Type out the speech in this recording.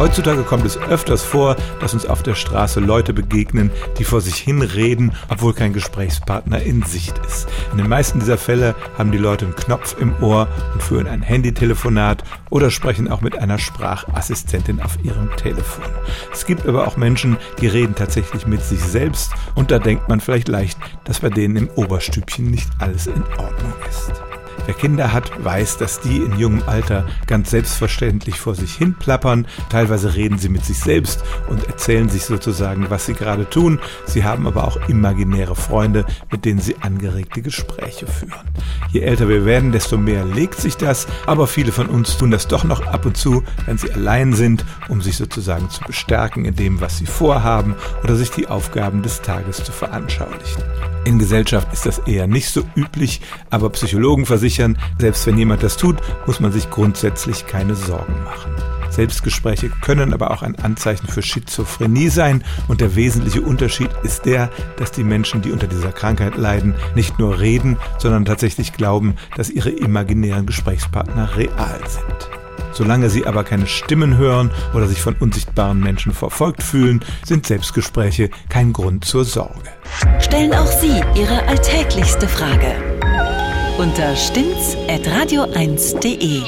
Heutzutage kommt es öfters vor, dass uns auf der Straße Leute begegnen, die vor sich hin reden, obwohl kein Gesprächspartner in Sicht ist. In den meisten dieser Fälle haben die Leute einen Knopf im Ohr und führen ein Handytelefonat oder sprechen auch mit einer Sprachassistentin auf ihrem Telefon. Es gibt aber auch Menschen, die reden tatsächlich mit sich selbst und da denkt man vielleicht leicht, dass bei denen im Oberstübchen nicht alles in Ordnung ist. Wer Kinder hat, weiß, dass die in jungem Alter ganz selbstverständlich vor sich hin plappern. Teilweise reden sie mit sich selbst und erzählen sich sozusagen, was sie gerade tun. Sie haben aber auch imaginäre Freunde, mit denen sie angeregte Gespräche führen. Je älter wir werden, desto mehr legt sich das, aber viele von uns tun das doch noch ab und zu, wenn sie allein sind, um sich sozusagen zu bestärken in dem, was sie vorhaben oder sich die Aufgaben des Tages zu veranschaulichen. In Gesellschaft ist das eher nicht so üblich, aber Psychologen versichern, selbst wenn jemand das tut, muss man sich grundsätzlich keine Sorgen machen. Selbstgespräche können aber auch ein Anzeichen für Schizophrenie sein und der wesentliche Unterschied ist der, dass die Menschen, die unter dieser Krankheit leiden, nicht nur reden, sondern tatsächlich glauben, dass ihre imaginären Gesprächspartner real sind. Solange sie aber keine Stimmen hören oder sich von unsichtbaren Menschen verfolgt fühlen, sind Selbstgespräche kein Grund zur Sorge. Stellen auch Sie Ihre alltäglichste Frage unter stimmtz.radio1.de.